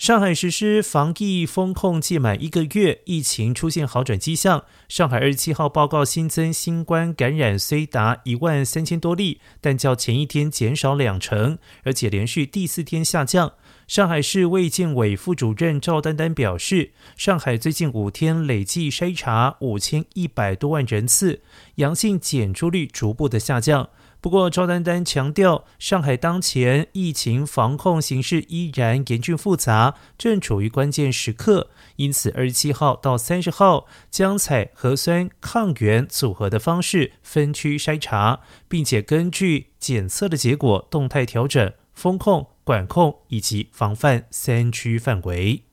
上海实施防疫封控届满一个月，疫情出现好转迹象。上海二十七号报告新增新冠感染虽达一万三千多例，但较前一天减少两成，而且连续第四天下降。上海市卫健委副主任赵丹丹表示，上海最近五天累计筛查五千一百多万人次，阳性检出率逐步的下降。不过，赵丹丹强调，上海当前疫情防控形势依然严峻复杂，正处于关键时刻。因此，二十七号到三十号将采核酸抗原组合的方式分区筛查，并且根据检测的结果动态调整风控、管控以及防范三区范围。